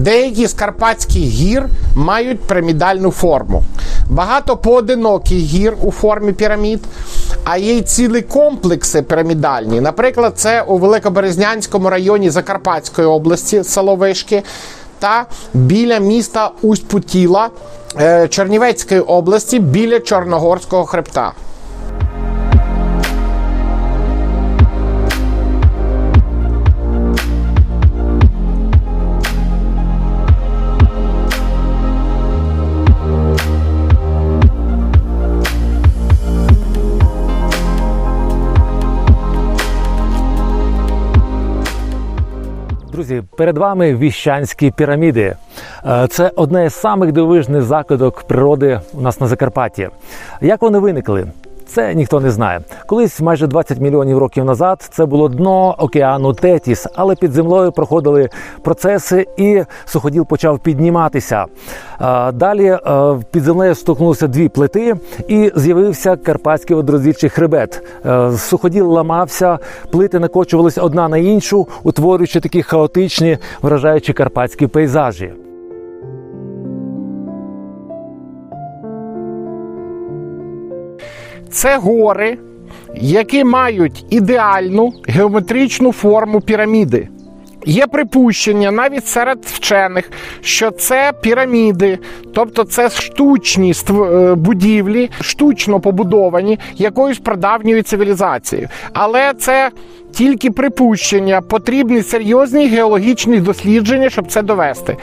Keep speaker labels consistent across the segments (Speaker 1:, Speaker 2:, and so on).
Speaker 1: Деякі з Карпатських гір мають пірамідальну форму. Багато поодиноких гір у формі пірамід, а є й цілі комплекси пірамідальні. Наприклад, це у Великоберезнянському районі Закарпатської області село Вишки та біля міста Усть-Путіла е, Чернівецької області біля Чорногорського хребта.
Speaker 2: Друзі, перед вами віщанські піраміди. Е, Це одне з самих дивовижних закладок природи у нас на Закарпатті. Як вони виникли? Це ніхто не знає. Колись майже 20 мільйонів років назад це було дно океану Тетіс, але під землею проходили процеси, і суходіл почав підніматися. Далі е, під землею стукнулися дві плити, і з'явився карпатський одрозвідчий хребет. Е, Суходіл ламався, плити накочувалися одна на іншу, утворюючи такі хаотичні, вражаючі карпатські пейзажі.
Speaker 1: Це гори, які мають ідеальну геометричну форму піраміди. Є припущення навіть серед вчених, що це піраміди, тобто це штучні е, будівлі, штучно побудовані якоюсь прадавньою цивілізацією. Але це тільки припущення, потрібні серйозні геологічні дослідження, щоб це довести.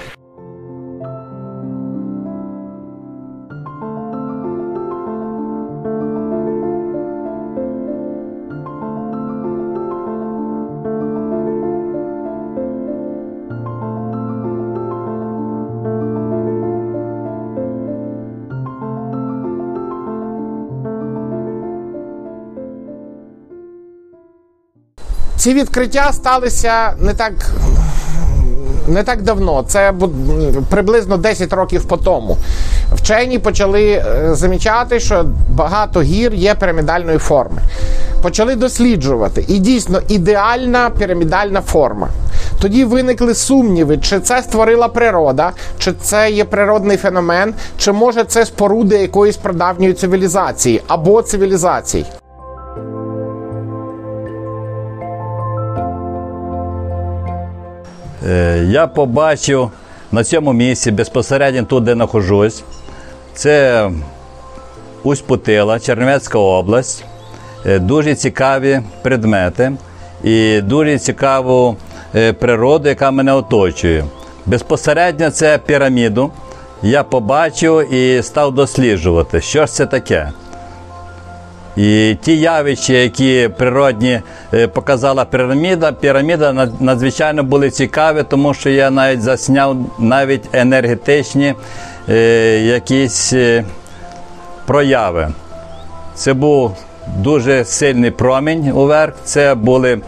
Speaker 1: Ці відкриття сталися не так. Не так давно, це приблизно 10 років по тому. Вчені почали е, замічати, що багато гір є пірамідальної форми. Почали досліджувати. І дійсно ідеальна пірамідальна форма. Тоді виникли сумніви, чи це створила природа, чи це є природний феномен, чи може це споруди якоїсь прадавньої цивілізації або цивілізацій.
Speaker 3: Я побачив на цьому місці безпосередньо тут, де нахожусь. Це Усть-Путила, Чернівецька область. Е, Дуже цікаві предмети і дуже цікаву е, природу, яка мене оточує. Безпосередньо це піраміду. Я побачив і став досліджувати, що ж це таке. І ті явища, які природні е, показала піраміда, піраміда надзвичайно були цікаві, тому що я навіть засняв навіть енергетичні е, якісь е, прояви. Це був дуже сильний промінь уверх, це були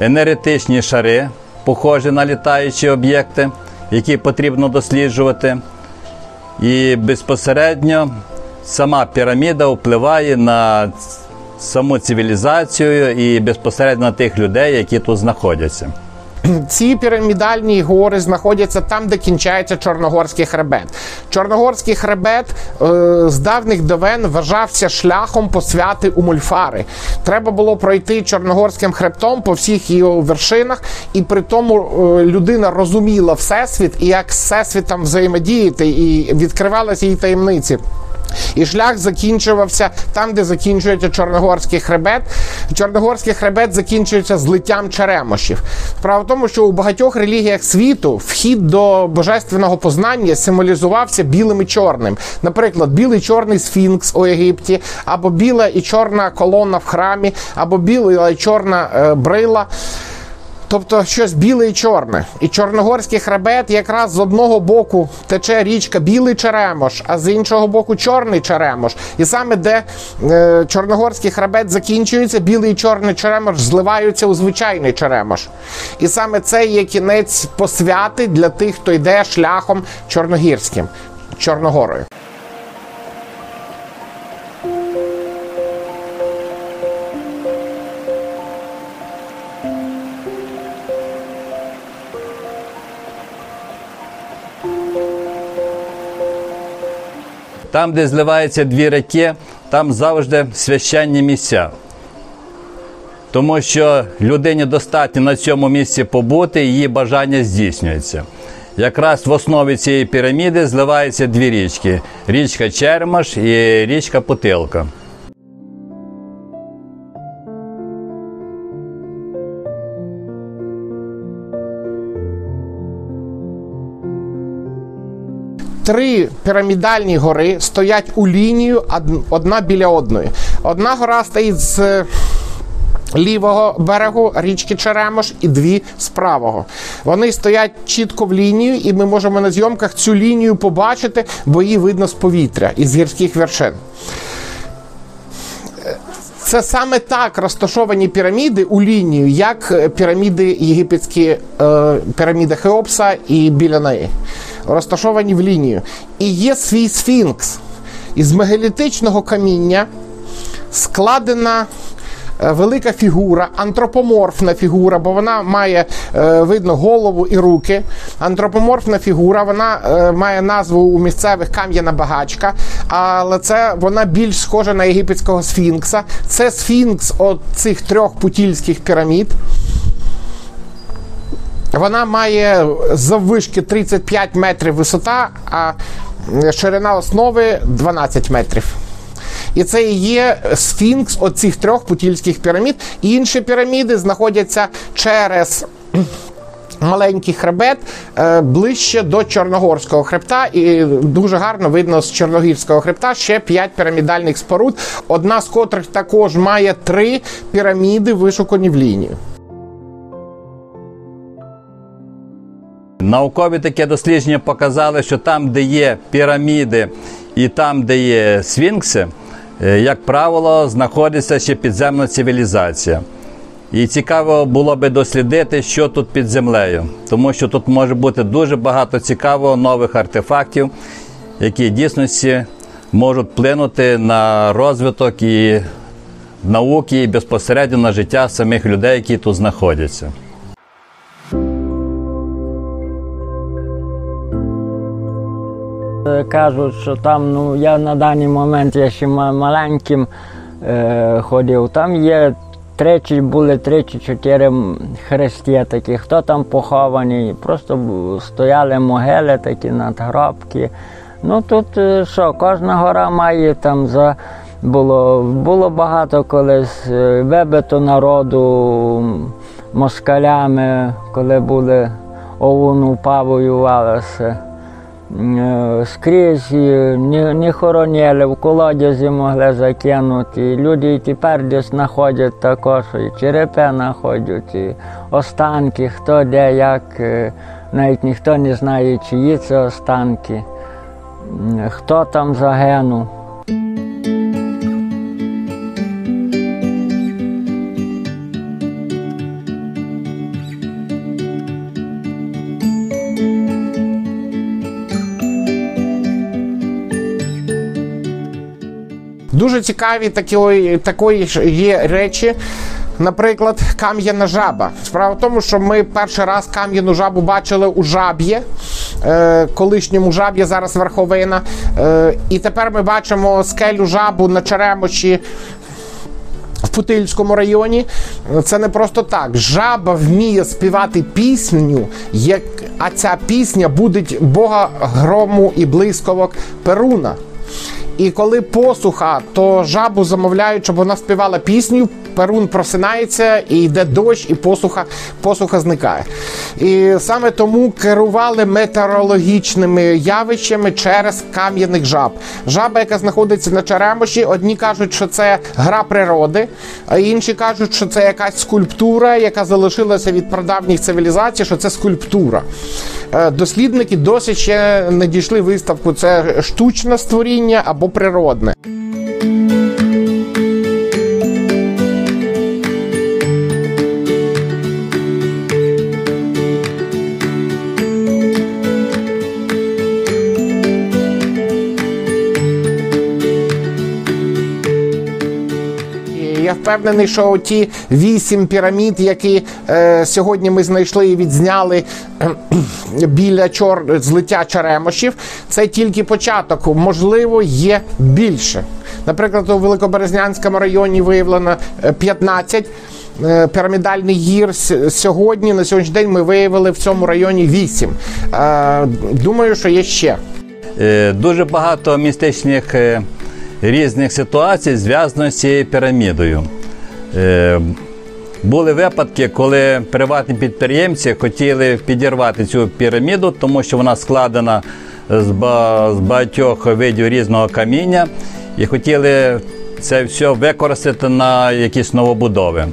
Speaker 3: енергетичні шари, похожі на літаючі об'єкти, які потрібно досліджувати. І безпосередньо сама піраміда впливає на саму цивілізацію і безпосередньо на тих людей, які тут знаходяться.
Speaker 1: Ці пірамідальні гори знаходяться там, де кінчається Чорногорський хребет. Чорногорський хребет е, з давніх давен вважався шляхом посвяти у мульфари. Треба було пройти Чорногорським хребтом по всіх його вершинах, і при тому е, людина розуміла всесвіт і як з всесвітом взаємодіяти, і відкривалися її таємниці. І шлях закінчувався там, де закінчується Чорногорський хребет. Чорногорський хребет закінчується злиттям черемошів. Справа в тому, що у багатьох релігіях світу вхід до божественного познання символізувався білим і чорним. Наприклад, білий чорний сфінкс у Єгипті, або біла і чорна колона в храмі, або біла і чорна е, брила. Тобто щось біле і чорне. І Чорногорський хребет якраз з одного боку тече річка Білий Черемош, а з іншого боку Чорний Черемош. І саме де е, Чорногорський хребет закінчується, білий і чорний черемош зливаються у звичайний черемош. І саме це є кінець посвяти для тих, хто йде шляхом чорногірським, Чорногорою.
Speaker 3: Там, де зливаються дві реки, там завжди священні місця. Тому що людині достатньо на цьому місці побути, її бажання здійснюється. Якраз в основі цієї піраміди зливаються дві річки: річка Чермаш і річка Потилка.
Speaker 1: Три пірамідальні гори стоять у лінію одна біля одної. Одна гора стоїть з лівого берегу річки Черемош і дві з правого. Вони стоять чітко в лінію, і ми можемо на зйомках цю лінію побачити, бо її видно з повітря із гірських вершин. Це саме так розташовані піраміди у лінію, як е, піраміди єгипетські, е, піраміда Хеопса і біля неї. Розташовані в лінію. І є свій сфінкс. Із мегалітичного каміння складена е, велика фігура, антропоморфна фігура, бо вона має е, видно голову і руки. Антропоморфна фігура, вона е, має назву у місцевих кам'яна багачка, але це вона більш схожа на єгипетського сфінкса. Це сфінкс от цих трьох путільських пірамід. Вона має заввишки 35 метрів висота, а ширина основи 12 метрів. І це і є сфінкс оцих трьох путільських пірамід. Інші піраміди знаходяться через маленький хребет е, ближче до Чорногорського хребта. І дуже гарно видно з Чорногірського хребта ще п'ять пірамідальних споруд, одна з котрих також має три піраміди, вишукані в лінію.
Speaker 3: Наукові таке дослідження показали, що там, де є піраміди і там, де є сфінкси, е, як правило, знаходиться ще підземна цивілізація. І цікаво було би дослідити, що тут під землею, тому що тут може бути дуже багато цікавого нових артефактів, які дійсності можуть вплинути на розвиток і науки і безпосередньо на життя самих людей, які тут знаходяться.
Speaker 4: Кажуть, що там, ну я на даний момент я ще маленьким е, ходив. Там є три чи були три чи чотири м, хрести такі, хто там похований. Просто стояли могили такі надгробки. Ну тут е, що, кожна гора має там за. Було, було багато колись е, вибито народу москалями, коли були ОУН УПА воювалися. Е, скрізь не, не хоронили, в колодязі могли закинути. Люди тепер десь знаходять також, і черепи знаходять, і останки, хто де, як, е, навіть ніхто не знає, чиї це останки, хто там загинув.
Speaker 1: Дуже цікаві такої ж є речі. Наприклад, кам'яна жаба. Справа в тому, що ми перший раз кам'яну жабу бачили у жаб'є, е, колишньому жаб'є, зараз верховина. Е, і тепер ми бачимо скелю жабу на Черемочі в Путильському районі. Це не просто так. Жаба вміє співати пісню, як... а ця пісня будить Бога грому і блискавок Перуна. І коли посуха, то жабу замовляють, щоб вона співала пісню. Перун просинається, і йде дощ, і посуха, посуха зникає. І саме тому керували метеорологічними явищами через кам'яних жаб. Жаба, яка знаходиться на Черемоші, одні кажуть, що це гра природи, а інші кажуть, що це якась скульптура, яка залишилася від прадавніх цивілізацій, що це скульптура. Е, Дослідники досі ще не дійшли виставку, це штучне створіння або природне. Впевнений, що ті вісім пірамід, які е, сьогодні ми знайшли і відзняли кхм, біля чор... злиття Черемошів, це тільки початок. Можливо, є більше. Наприклад, у Великоберезнянському районі виявлено е, 15 е, пірамідальних гір. Сьогодні, на сьогоднішній день, ми виявили в цьому районі 8. Е, Думаю, що є ще.
Speaker 3: Е, Дуже багато містичних е, різних ситуацій зв'язано з цією пірамідою. Е, Були випадки, коли приватні підприємці хотіли підірвати цю піраміду, тому що вона складена з багатьох видів різного каміння, і хотіли це все використати на якісь новобудови.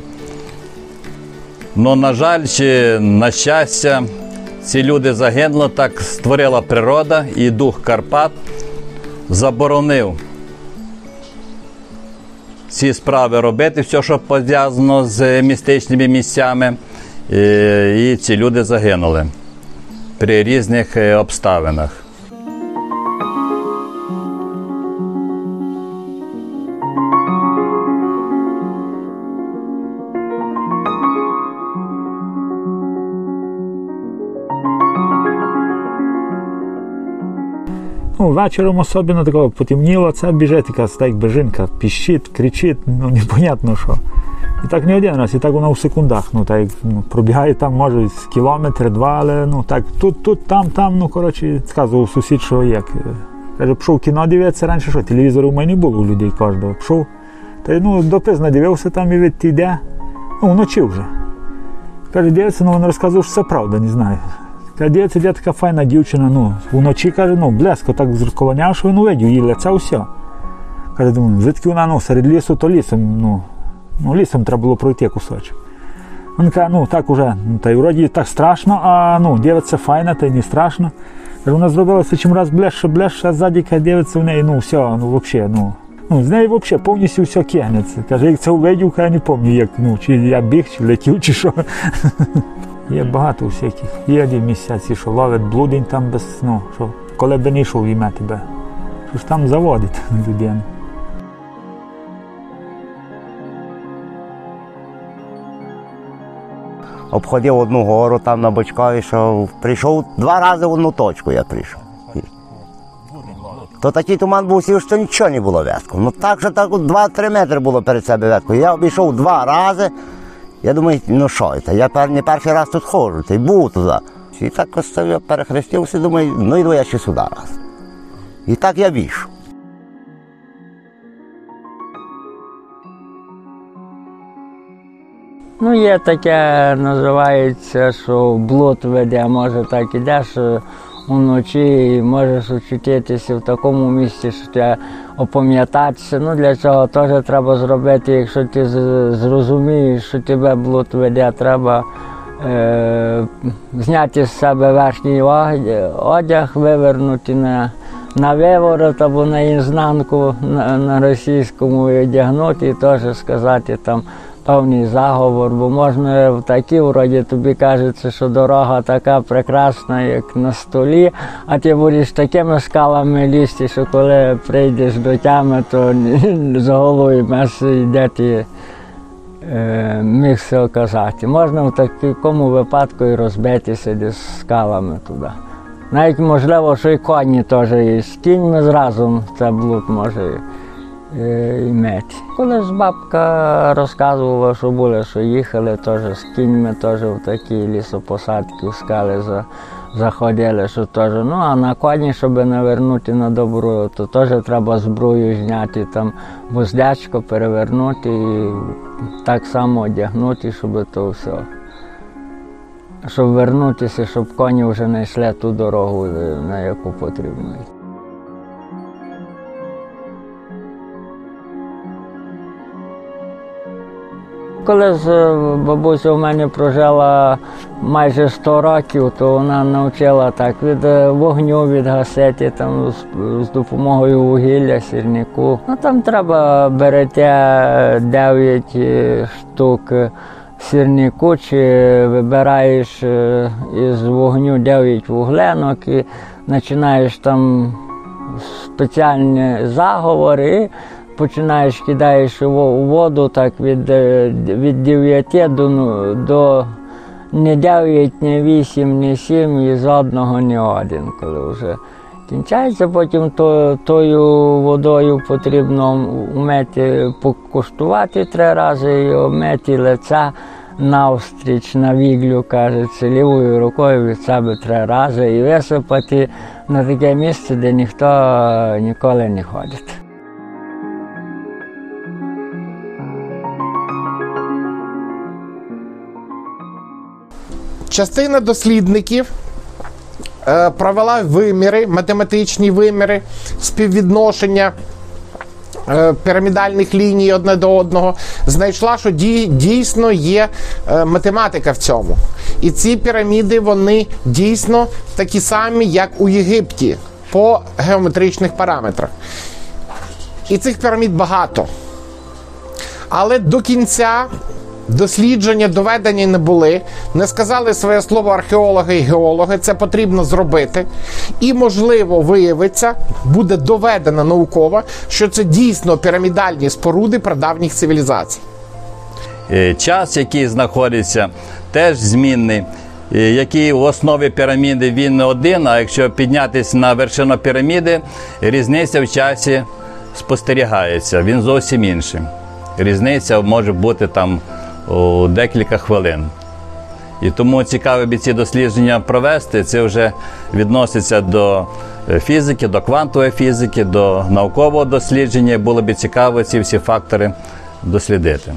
Speaker 3: Ну, на жаль, чи на щастя, ці люди загинули, так створила природа і дух Карпат заборонив ці справи робити, все, що пов'язано з містичними місцями. І, і ці люди загинули при різних е, обставинах.
Speaker 5: Вечором особливо такого потемніло, це біжить така так якби жінка, піщить, кричить, ну непонятно що. І так не один раз, і так вона в секундах. Ну, так, ну, пробігає там, може, кілометр, два, але ну так, тут, тут, там, там, ну коротше, сказував сусід, що як. е, Каже, пішов кіно дивитися раніше, що телевізору в мене не було у людей кожного. Пішов. Та ну, допізно дивився там і від йде. Ну, вночі вже. Каже, дивиться, ну він розказував, що це правда, не знаю. Каже, дивиться, де файна дівчина, ну, вночі каже, ну, блеско так зркованяв, що він увидів її лице, все. Каже, думаю, звідки вона ну, серед лісу, то лісом, ну, ну, лісом треба було пройти кусочок. Він каже, ну так уже, ну, та й вроді так страшно, а ну, дивиться файна, та й не страшно. Каже, вона зробилася чим раз ближче, а ззаді каже, дивиться в неї, ну все, ну взагалі, ну. Ну, з неї взагалі повністю все кинеться. Каже, як це увидів, каже, не пам'ятаю, як, ну, чи я біг, чи летів, чи що. Є багато всяких. Є місяці, що ловить блудень там без ну, що коли би не йшов іме тебе. Що ж там заводить людину.
Speaker 6: обходив одну гору там на Бочкові, що прийшов два рази в одну точку, я прийшов. То такий туман був сів, що нічого не було вятку. Ну так, що так 2-3 метри було перед себе вятку. Я обійшов два рази. Я думаю, ну що це? Я не перший раз тут ходжу, та й був туди. І так ось я перехрестився, думаю, ну йду я ще сюди раз. І так я війшов.
Speaker 4: Ну, є таке, називається, що блуд веде, може так ідеш е, уночі і можеш очутитися в такому місці, що тебе опам'ятатися. Ну, для цього теж треба зробити, якщо ти зрозумієш, що тебе блуд веде, треба е, зняти з себе верхній одяг вивернути на, на виворот або на ізнанку на, на російському і одягнути і теж сказати там певний заговор, бо можна в такі вроді тобі кажеться, що дорога така прекрасна, як на столі, а ти будеш такими скалами лізти, що коли прийдеш до тями, то з головою мес йде ти е, міг все оказати. Можна в такому випадку і розбитися десь скалами туди. Навіть можливо, що і коні теж і з кіньми зразу це блуд може е, іметь. Колись бабка розказувала, що були, що їхали теж з кіньми, теж в такі лісопосадки скали за, заходили, що теж. Ну а на коні, щоб навернути на добру, то теж треба зброю зняти, там вуздячко перевернути і так само одягнути, щоб то все. Щоб вернутися, щоб коні вже не йшли ту дорогу, е, на яку потрібно. Йти. Коли з е, бабуся у мене прожила майже 100 років, то вона навчила так від е, вогню відгасити там з, допомогою вугілля, сірнику. Ну там треба берете 9 е, штук сірнику, чи вибираєш із вогню 9 вугленок і починаєш там спеціальні заговори. Починаєш кидаєш у у воду так від, е, від 9 до, ну, до не 9, не 8, не 7 і з одного не один, коли вже кінчається. Потім то, тою водою потрібно вміти покуштувати три рази і вміти лиця навстріч на віглю, кажеться, лівою рукою від себе три рази і висипати на таке місце, де ніхто ніколи не ходить.
Speaker 1: Частина дослідників е, провела виміри, математичні виміри, співвідношення е, пірамідальних ліній одне до одного, знайшла, що дій- дійсно є е, математика в цьому. І ці піраміди вони дійсно такі самі, як у Єгипті, по геометричних параметрах. І цих пірамід багато. Але до кінця дослідження доведені не були. Не сказали своє слово археологи і геологи. Це потрібно зробити. І, можливо, виявиться, буде доведено науково, що це дійсно пірамідальні споруди прадавніх цивілізацій.
Speaker 3: Е, Час, який знаходиться, теж змінний. Е, Який в основі піраміди він не один, а якщо піднятися на вершину піраміди, різниця в часі спостерігається. Він зовсім інший. Різниця може бути там у декілька хвилин. І тому цікаво би ці дослідження провести. Це вже відноситься до е, фізики, до квантової фізики, до наукового дослідження. Було б цікаво ці всі фактори дослідити.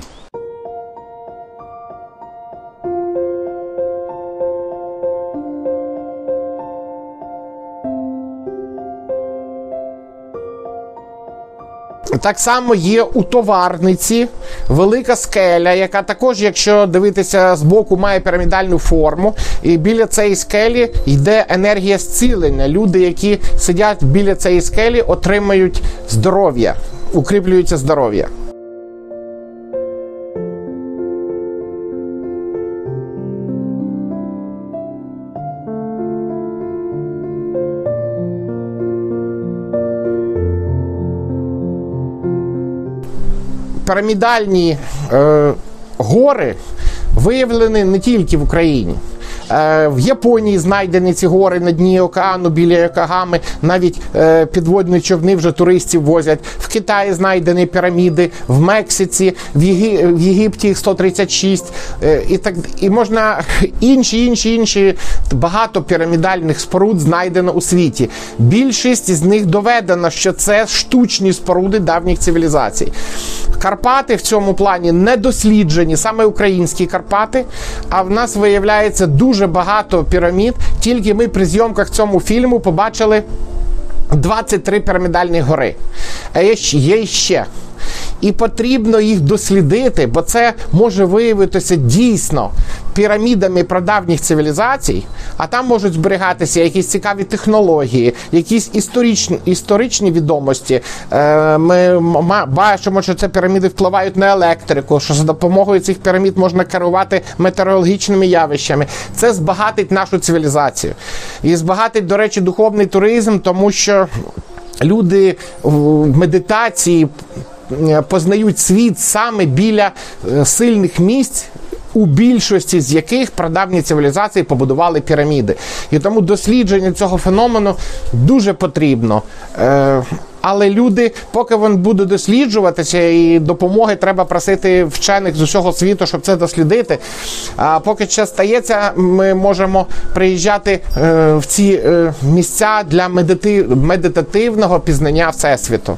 Speaker 1: Так само є у товарниці велика скеля, яка також, якщо дивитися з боку, має пірамідальну форму. І біля цієї скелі йде енергія зцілення. Люди, які сидять біля цієї скелі, отримають здоров'я, укріплюється здоров'я. Пірамідальні е, гори виявлені не тільки в Україні. Е, В Японії знайдені ці гори на дні океану біля Йокогами. Навіть е, підводні човни вже туристів возять. В Китаї знайдені піраміди, в Мексиці, в, Єги... в Єгипті їх 136. Е, і так і можна інші, інші, інші багато пірамідальних споруд знайдено у світі. Більшість з них доведено, що це штучні споруди давніх цивілізацій. Карпати в цьому плані не досліджені, саме українські Карпати. А в нас виявляється дуже багато пірамід. Тільки ми при зйомках цьому фільму побачили 23 пірамідальні гори. А є ще. І потрібно їх дослідити, бо це може виявитися дійсно пірамідами прадавніх цивілізацій, а там можуть зберігатися якісь цікаві технології, якісь історичні, історичні відомості. Е, ми бачимо, що ці піраміди впливають на електрику, що за допомогою цих пірамід можна керувати метеорологічними явищами. Це збагатить нашу цивілізацію. І збагатить, до речі, духовний туризм, тому що люди в медитації познають світ саме біля е, сильних місць. У більшості з яких прадавні цивілізації побудували піраміди. І тому дослідження цього феномену дуже потрібно. Е, але люди, поки він буде досліджуватися, і допомоги треба просити вчених з усього світу, щоб це дослідити. А поки це стається, ми можемо приїжджати е, в ці е, місця для медити... медитативного пізнання всесвіту.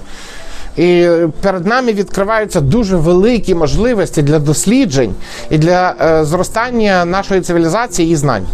Speaker 1: І перед нами відкриваються дуже великі можливості для досліджень і для е, зростання нашої цивілізації і знань.